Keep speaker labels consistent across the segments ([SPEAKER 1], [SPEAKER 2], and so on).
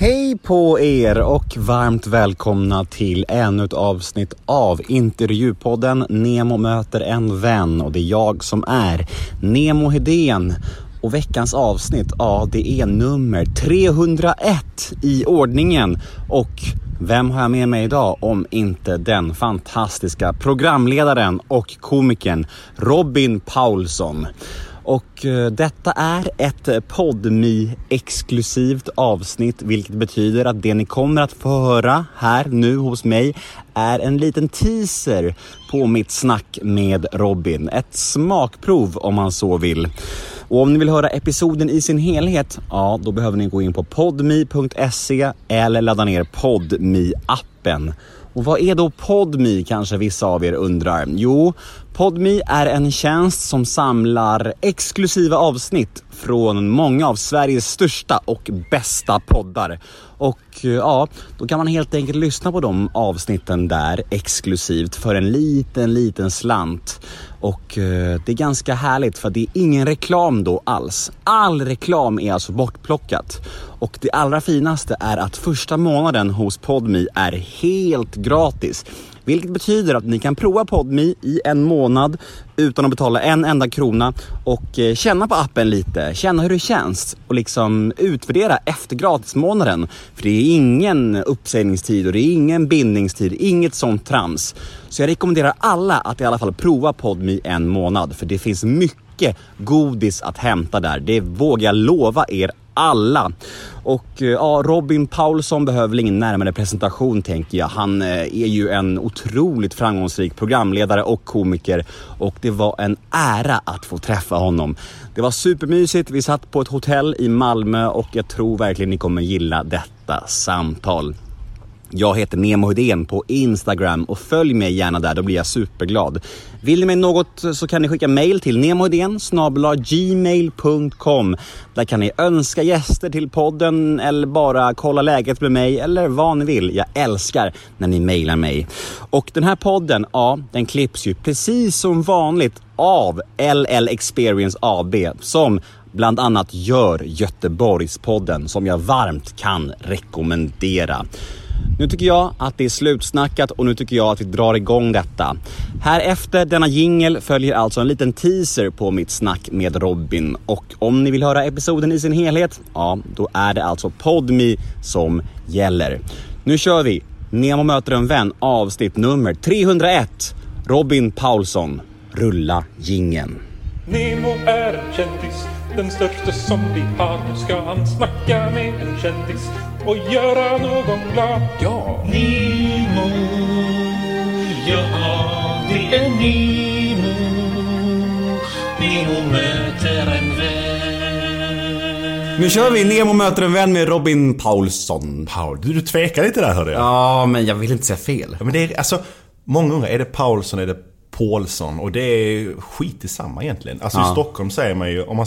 [SPEAKER 1] Hej på er och varmt välkomna till ännu ett avsnitt av intervjupodden Nemo möter en vän och det är jag som är Nemo Hedén. Och veckans avsnitt, ja det är nummer 301 i ordningen och vem har jag med mig idag om inte den fantastiska programledaren och komikern Robin Paulsson. Och eh, detta är ett podmi exklusivt avsnitt vilket betyder att det ni kommer att få höra här nu hos mig är en liten teaser på mitt snack med Robin. Ett smakprov om man så vill. Och om ni vill höra episoden i sin helhet, ja då behöver ni gå in på podmi.se eller ladda ner podmi appen och vad är då PodMe kanske vissa av er undrar? Jo, PodMe är en tjänst som samlar exklusiva avsnitt från många av Sveriges största och bästa poddar. Och eh, ja, då kan man helt enkelt lyssna på de avsnitten där exklusivt för en liten, liten slant. Och eh, det är ganska härligt för det är ingen reklam då alls. All reklam är alltså bortplockat. Och det allra finaste är att första månaden hos PodMe är helt gratis. Vilket betyder att ni kan prova PodMe i en månad utan att betala en enda krona och eh, känna på appen lite, känna hur det känns och liksom utvärdera efter gratismånaden. För det är ingen uppsägningstid och det är ingen bindningstid, inget sånt trams. Så jag rekommenderar alla att i alla fall prova PodMe en månad för det finns mycket godis att hämta där. Det vågar jag lova er alla. Och eh, ja, Robin Paulsson behöver väl ingen närmare presentation tänker jag. Han eh, är ju en otroligt framgångsrik programledare och komiker och det var en ära att få träffa honom. Det var supermysigt. Vi satt på ett hotell i Malmö och jag tror verkligen ni kommer gilla detta samtal. Jag heter Nemo Hedén på Instagram och följ mig gärna där, då blir jag superglad. Vill ni mig något så kan ni skicka mail till nemohedén gmail.com. Där kan ni önska gäster till podden eller bara kolla läget med mig eller vad ni vill. Jag älskar när ni mailar mig. Och den här podden, ja, den klipps ju precis som vanligt av LL Experience AB som bland annat gör Göteborgspodden som jag varmt kan rekommendera. Nu tycker jag att det är slutsnackat och nu tycker jag att vi drar igång detta. Här efter denna jingel följer alltså en liten teaser på mitt snack med Robin och om ni vill höra episoden i sin helhet, ja, då är det alltså PodMe som gäller. Nu kör vi! Nemo möter en vän avsnitt nummer 301. Robin Paulsson. Rulla gingen.
[SPEAKER 2] Nemo är en kändis, den största som vi har. Nu ska han snacka med en kändis och göra någon glad. Ja!
[SPEAKER 3] Nemo, ja det är Nemo. Nemo möter en vän.
[SPEAKER 1] Nu kör vi Nemo möter en vän med Robin Paulsson.
[SPEAKER 4] Paul, du, du tvekar lite där hörde jag.
[SPEAKER 1] Ja, men jag vill inte säga fel.
[SPEAKER 4] Ja, men det är, alltså, många undrar, är det Paulsson, är det Paulsson? Och det är skit i samma egentligen. Alltså
[SPEAKER 1] Ja.
[SPEAKER 4] i Stockholm säger man ju, om man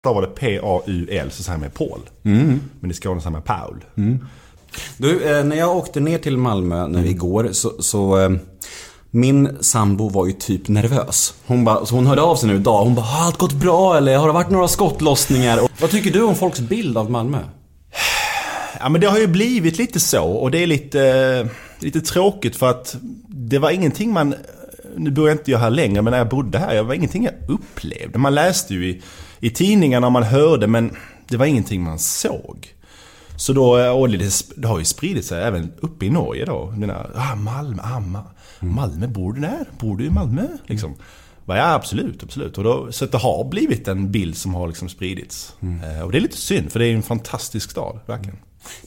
[SPEAKER 4] stavar det P-A-U-L så säger man Paul.
[SPEAKER 1] Mm.
[SPEAKER 4] Men i Skåne säger man Paul.
[SPEAKER 1] Du, eh, när jag åkte ner till Malmö nu igår så, så eh, min sambo var ju typ nervös. Hon, bara, så hon hörde av sig nu idag. Hon bara, har allt gått bra eller har det varit några skottlossningar? Och, vad tycker du om folks bild av Malmö?
[SPEAKER 4] Ja men det har ju blivit lite så och det är lite, lite tråkigt för att det var ingenting man... Nu bor jag inte jag här längre men när jag bodde här, det var ingenting jag upplevde. Man läste ju i, i tidningarna och man hörde men det var ingenting man såg. Så då, och det, det har ju spridit sig även uppe i Norge då. Mina, ah, Malmö, ah, Ma- Malmö, bor du där? Bor du i Malmö? Liksom. Ja, absolut, absolut. Och då, så det har blivit en bild som har liksom spridits. Eh, och det är lite synd, för det är en fantastisk stad, verkligen.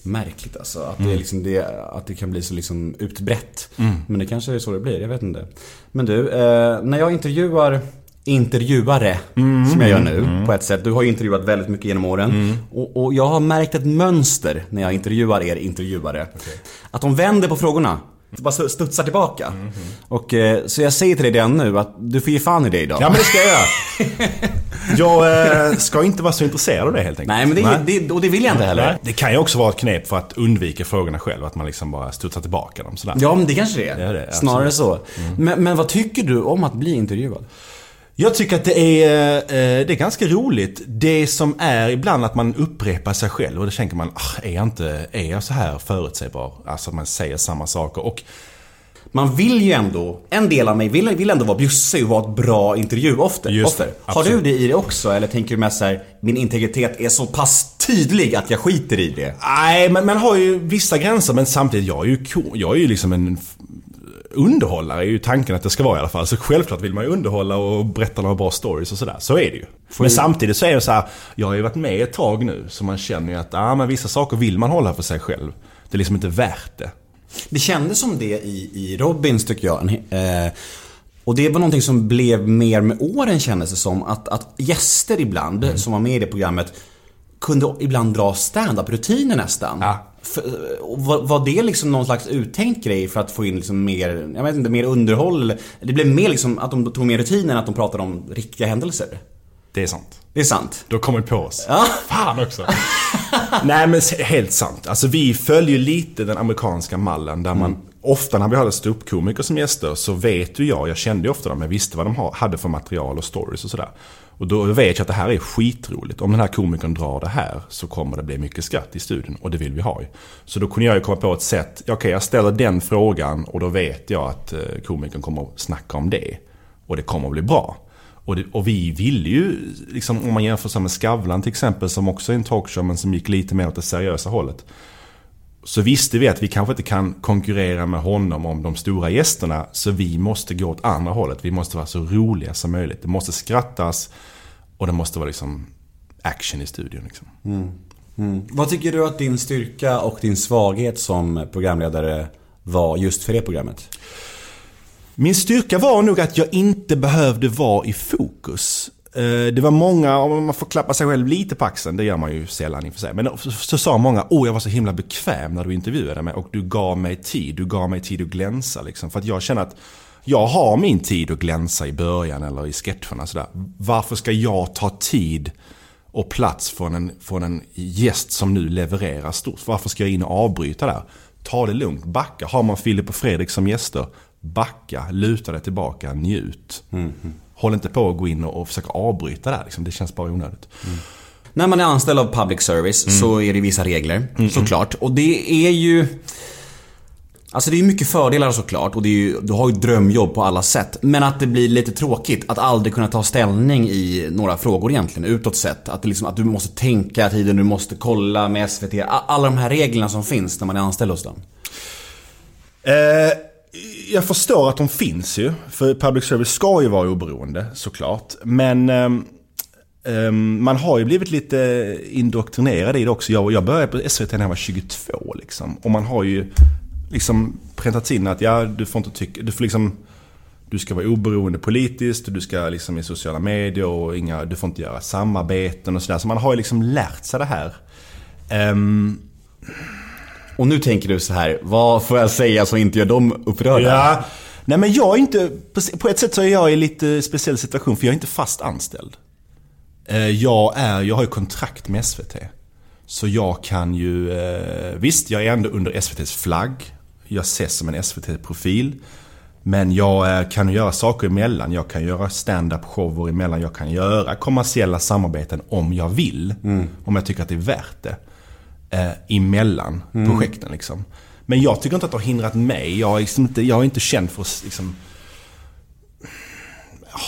[SPEAKER 1] Märkligt alltså. Att, det, är liksom det, att det kan bli så liksom utbrett. Men det kanske är så det blir, jag vet inte. Men du, eh, när jag intervjuar intervjuare, som jag gör nu på ett sätt. Du har ju intervjuat väldigt mycket genom åren. Och, och jag har märkt ett mönster när jag intervjuar er intervjuare. Att de vänder på frågorna. Bara studsar tillbaka. Och, eh, så jag säger till dig redan nu att du får ge fan i det idag.
[SPEAKER 4] Ja men det ska jag göra. Jag eh, ska inte vara så intresserad av det helt enkelt.
[SPEAKER 1] Nej men det, det, och det vill jag inte heller.
[SPEAKER 4] Nej. Det kan ju också vara ett knep för att undvika frågorna själv. Att man liksom bara studsar tillbaka dem sådär.
[SPEAKER 1] Ja men det kanske det är.
[SPEAKER 4] Det är det,
[SPEAKER 1] Snarare så. Men, men vad tycker du om att bli intervjuad?
[SPEAKER 4] Jag tycker att det är, eh, det är ganska roligt. Det som är ibland att man upprepar sig själv och då tänker man, ah, är jag inte, är jag så här förutsägbar? Alltså att man säger samma saker. Och
[SPEAKER 1] Man vill ju ändå, en del av mig vill, vill ändå vara bjussig och vara ett bra intervjuoffer.
[SPEAKER 4] Just det.
[SPEAKER 1] Har du det i dig också? Eller tänker du mest såhär, min integritet är så pass tydlig att jag skiter i det?
[SPEAKER 4] Nej, men man har ju vissa gränser men samtidigt, jag är ju, jag är ju liksom en underhållare är ju tanken att det ska vara i alla fall. Så självklart vill man ju underhålla och berätta några bra stories och sådär. Så är det ju. Men samtidigt så är det så här, jag har ju varit med ett tag nu så man känner ju att ah, men vissa saker vill man hålla för sig själv. Det är liksom inte värt det.
[SPEAKER 1] Det kändes som det i, i Robins tycker jag. Eh, och det var någonting som blev mer med åren kändes det som. Att, att gäster ibland,
[SPEAKER 4] Mm.
[SPEAKER 1] som var med i det programmet, kunde ibland dra stand-up-rutiner nästan.
[SPEAKER 4] Ja.
[SPEAKER 1] För, var, var det liksom någon slags uttänkt grej för att få in liksom mer, jag vet inte, mer underhåll? Det blev mer liksom att de tog med rutinen att de pratade om riktiga händelser.
[SPEAKER 4] Det är sant.
[SPEAKER 1] Det är sant.
[SPEAKER 4] Du har kommit på oss.
[SPEAKER 1] Ja.
[SPEAKER 4] Fan också. Nej men helt sant. Alltså vi följer lite den amerikanska mallen där man Ofta när vi hade ståuppkomiker som gäster så vet ju jag, jag kände ju ofta dem, jag visste vad de ha- hade för material och stories och sådär. Och då vet jag att det här är skitroligt. Om den här komikern drar det här så kommer det bli mycket skratt i studion och det vill vi ha ju. Så då kunde jag ju komma på ett sätt, okej jag ställer den frågan och då vet jag att eh, komikern kommer att snacka om det. Och det kommer att bli bra. Och, det, och vi ville ju, liksom, om man jämför sig med Skavlan till exempel, som också är en talkshow men som gick lite mer åt det seriösa hållet. Så visste vi att vi kanske inte kan konkurrera med honom om de stora gästerna. Så vi måste gå åt andra hållet. Vi måste vara så roliga som möjligt. Det måste skrattas och det måste vara liksom action i studion. Liksom.
[SPEAKER 1] Vad tycker du att din styrka och din svaghet som programledare var just för det programmet?
[SPEAKER 4] Min styrka var nog att jag inte behövde vara i fokus. Eh, det var många, om man får klappa sig själv lite på axeln, det gör man ju sällan i och för sig. Men så, så sa många, åh jag var så himla bekväm när du intervjuade mig och du gav mig tid, du gav mig tid att glänsa liksom. För att jag känner att jag har min tid att glänsa i början eller i sketcherna sådär. Varför ska jag ta tid och plats från en, från en gäst som nu levererar stort? Varför ska jag in och avbryta där? Ta det lugnt, backa. Har man Filip och Fredrik som gäster, backa, luta dig tillbaka, njut. Mm, mm. Håll inte på att gå in och, och försöka avbryta där. Liksom. Det känns bara onödigt.
[SPEAKER 1] När man är anställd av public service så är det vissa regler, såklart. Och det är ju... Alltså det är mycket fördelar såklart och det är ju, du har ju drömjobb på alla sätt. Men att det blir lite tråkigt att aldrig kunna ta ställning i några frågor egentligen, utåt sett. Att, liksom, att du måste tänka tiden, du måste kolla med SVT. Alla de här reglerna som finns när man är anställd hos dem.
[SPEAKER 4] Eh, jag förstår att de finns ju. För public service ska ju vara oberoende såklart. Men um, man har ju blivit lite indoktrinerad i det också. Jag, jag började på SVT när jag var 22 liksom. Och man har ju liksom präntats in att ja, du får inte tycka... Du får liksom... Du ska vara oberoende politiskt och du ska liksom i sociala medier och inga, du får inte göra samarbeten och sådär. Så man har ju liksom lärt sig det här. Um,
[SPEAKER 1] och nu tänker du så här, vad får jag säga som inte gör dem upprörda?
[SPEAKER 4] Ja. Nej men jag är inte, på- ett sätt så är jag i lite speciell situation för jag är inte fast anställd. Eh, Jag, är, jag har ju kontrakt med SVT. Så jag kan ju, eh, visst jag är ändå under SVTs flagg. Jag ses som en SVT-profil. Men jag eh, kan göra saker emellan. Jag kan göra stand-up shower emellan. Jag kan göra kommersiella samarbeten om jag vill. Om jag tycker att det är värt det. Eh, emellan projekten liksom. Men jag tycker inte att det har hindrat mig. Jag är, liksom inte, jag är inte känd för att liksom,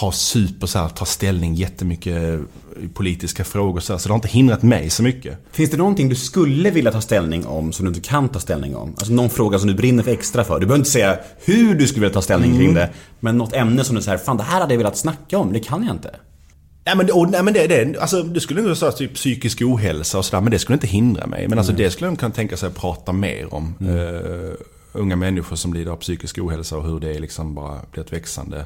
[SPEAKER 4] ha super så här, ta ställning jättemycket i politiska frågor så, här, så det har inte hindrat mig så mycket.
[SPEAKER 1] Finns det någonting du skulle vilja ta ställning om som du inte kan ta ställning om? Alltså någon fråga som du brinner för extra för. Du behöver inte säga hur du skulle vilja ta ställning kring det. Men något ämne som du säger, fan det här hade jag velat snacka om, det kan jag inte.
[SPEAKER 4] Nej men, och, nej, men det, det, alltså, det skulle inte vara typ psykisk ohälsa och sådär, men det skulle inte hindra mig. Men alltså, det skulle jag kunna tänka sig att prata mer om. Eh, unga människor som lider av psykisk ohälsa och hur det liksom bara blir ett växande,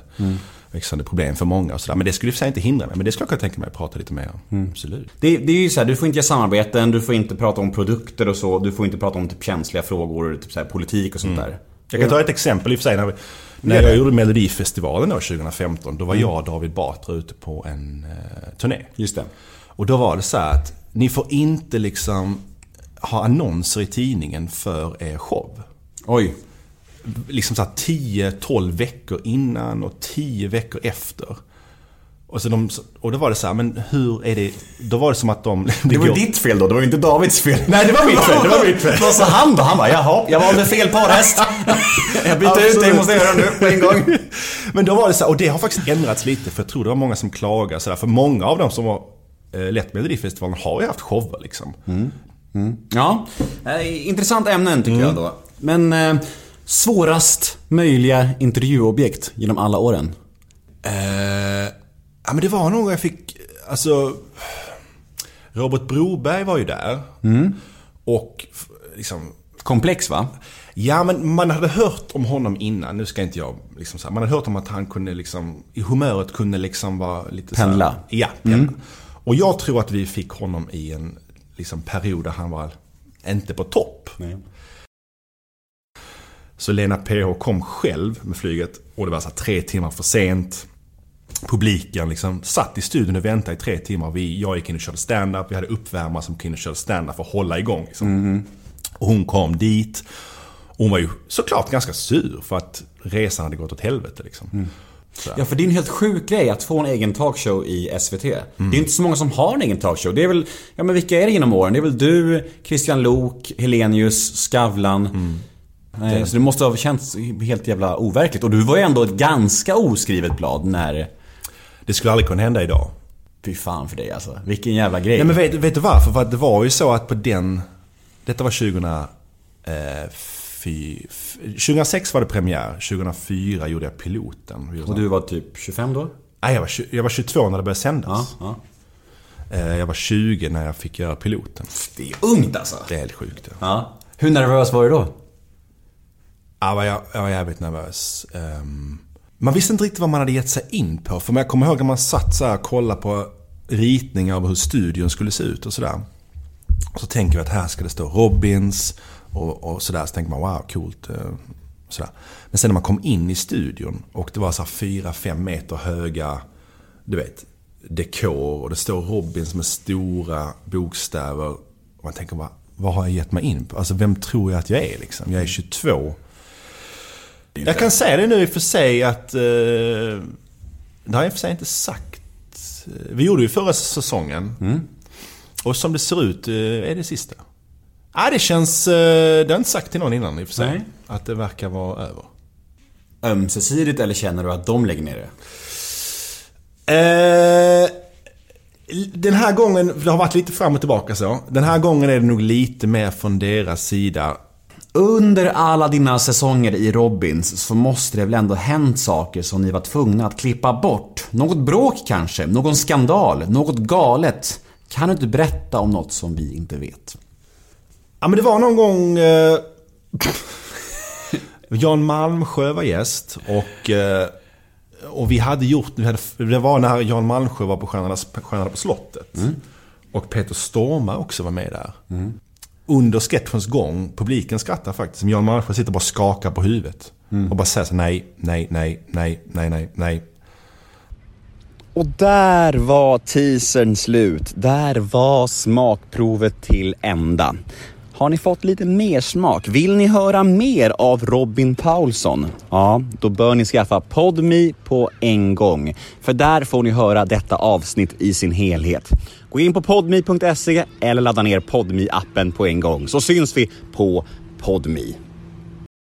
[SPEAKER 4] växande problem för många. Och så där. Men det skulle i sig inte hindra mig. Men det skulle jag kunna tänka mig att prata lite mer om. Absolut.
[SPEAKER 1] Det, det är ju så här, du får inte göra samarbeten, du får inte prata om produkter och så, du får inte prata om typ känsliga frågor, typ så här, politik och sånt där.
[SPEAKER 4] Jag kan ta ett exempel i och för sig. När, vi, när jag gjorde Melodifestivalen då 2015, då var jag och David Batra ute på en eh, turné.
[SPEAKER 1] Just det.
[SPEAKER 4] Och då var det så här att ni får inte liksom ha annonser i tidningen för er show.
[SPEAKER 1] Oj.
[SPEAKER 4] Liksom så här 10-12 veckor innan och 10 veckor efter. Och, så de, och då var det så här, men hur är det? Då var det som att de...
[SPEAKER 1] Det var ju ditt fel då, det var ju inte Davids fel.
[SPEAKER 4] Nej, det var mitt fel, det var mitt fel.
[SPEAKER 1] Vad sa han då? Han bara, jaha, jag valde fel parhäst. Jag byter ut det, måste jag göra nu på en gång.
[SPEAKER 4] Men då var det så här, och det har faktiskt ändrats lite för jag tror det var många som klagade så där, För många av dem som har eh, lett Melodifestivalen har ju haft shower liksom.
[SPEAKER 1] Ja, eh, intressant ämnen tycker jag då. Men eh, svårast möjliga intervjuobjekt genom alla åren?
[SPEAKER 4] Eh, ja men det var någon jag fick, alltså... Robert Broberg var ju där. Och f- liksom...
[SPEAKER 1] Komplex va?
[SPEAKER 4] Ja men man hade hört om honom innan, nu ska inte jag liksom så här, Man hade hört om att han kunde liksom, i humöret kunde liksom vara lite så här-
[SPEAKER 1] Pendla.
[SPEAKER 4] ja, pendla. Och jag tror att vi fick honom i en liksom, period där han var inte på topp.
[SPEAKER 1] Nej.
[SPEAKER 4] Så Lena PH kom själv med flyget och det var så här tre timmar för sent. Publiken liksom satt i studion och väntade i tre timmar. Vi, jag gick in och körde stand-up. Vi hade uppvärmare som gick in och körde stand-up för att hålla igång. Liksom. Och hon kom dit. Och hon var ju såklart ganska sur för att resan hade gått åt helvete. Liksom. Så.
[SPEAKER 1] Ja, för det är en helt sjuk grej att få en egen talkshow i SVT. Det är inte så många som har en egen talkshow. Det är väl, ja men vilka är det genom åren? Det är väl du, Christian Lok, Helenius, Skavlan. Nej, så det måste ha känts helt jävla overkligt. Och du var ju ändå ett ganska oskrivet blad när...
[SPEAKER 4] Det skulle aldrig kunna hända idag.
[SPEAKER 1] Fy fan för dig alltså. Vilken jävla grej.
[SPEAKER 4] Nej men vet, vet du varför? För det var ju så att på den... Detta var 2000... Eh, fy, f- 2006 var det premiär, 2004 gjorde jag piloten.
[SPEAKER 1] Och du var typ 25 då?
[SPEAKER 4] Nej, jag var, jag var 22 när det började sändas.
[SPEAKER 1] Ja, ja.
[SPEAKER 4] Eh, Jag var 20 när jag fick göra piloten.
[SPEAKER 1] Det är ungt alltså.
[SPEAKER 4] Det är helt sjukt. Ja.
[SPEAKER 1] Ja. Hur nervös var du då?
[SPEAKER 4] Jag, var, jag, var jävligt nervös. Ehm, man visste inte riktigt vad man hade gett sig in på. För jag kommer ihåg när man satt så här och kollade på ritningar av hur studion skulle se ut och sådär. Och så tänker vi att här ska det stå Robins och, och sådär. Så tänker man wow, coolt. eh, Sådär. Men sen när man kom in i studion och det var så fyra, fem meter höga, du vet, dekor och det står Robins med stora bokstäver. Och man tänker bara, vad har jag gett mig in på? Alltså vem tror jag att jag är liksom? Jag är 22. Jag kan säga det nu i och för sig att... Eh, det har jag i och för sig inte sagt. Vi gjorde ju förra säsongen. Och som det ser ut eh, är det sista. Ja, det känns... Eh, det har jag inte sagt till någon innan i och för sig.
[SPEAKER 1] Nej.
[SPEAKER 4] Att det verkar vara över.
[SPEAKER 1] Ömsesidigt eller känner du att de lägger ner det?
[SPEAKER 4] Eh, den här gången, det har varit lite fram och tillbaka så. Den här gången är det nog lite mer från deras sida.
[SPEAKER 1] Under alla dina säsonger i Robins så måste det väl ändå hänt saker som ni var tvungna att klippa bort? Något bråk kanske? Någon skandal? Något galet? Kan du inte berätta om något som vi inte vet?
[SPEAKER 4] Ja men det var någon gång... Eh, Jan Malmsjö var gäst och... Eh, och vi hade gjort... Vi hade, det var när Jan Malmsjö var på Stjärnorna på slottet. Och Peter Stormare också var med där. Under sketchens gång, publiken skrattar faktiskt. Jan Malmsjö sitter bara och skakar på huvudet. Och bara säger så nej, nej, nej, nej, nej, nej, nej.
[SPEAKER 1] Och där var teasern slut. Där var smakprovet till ända. Har ni fått lite mer smak? Vill ni höra mer av Robin Paulsson? Ja, då bör ni skaffa PodMe på en gång. För där får ni höra detta avsnitt i sin helhet. Gå in på podmi.se eller ladda ner podmi appen på en gång så syns vi på podme.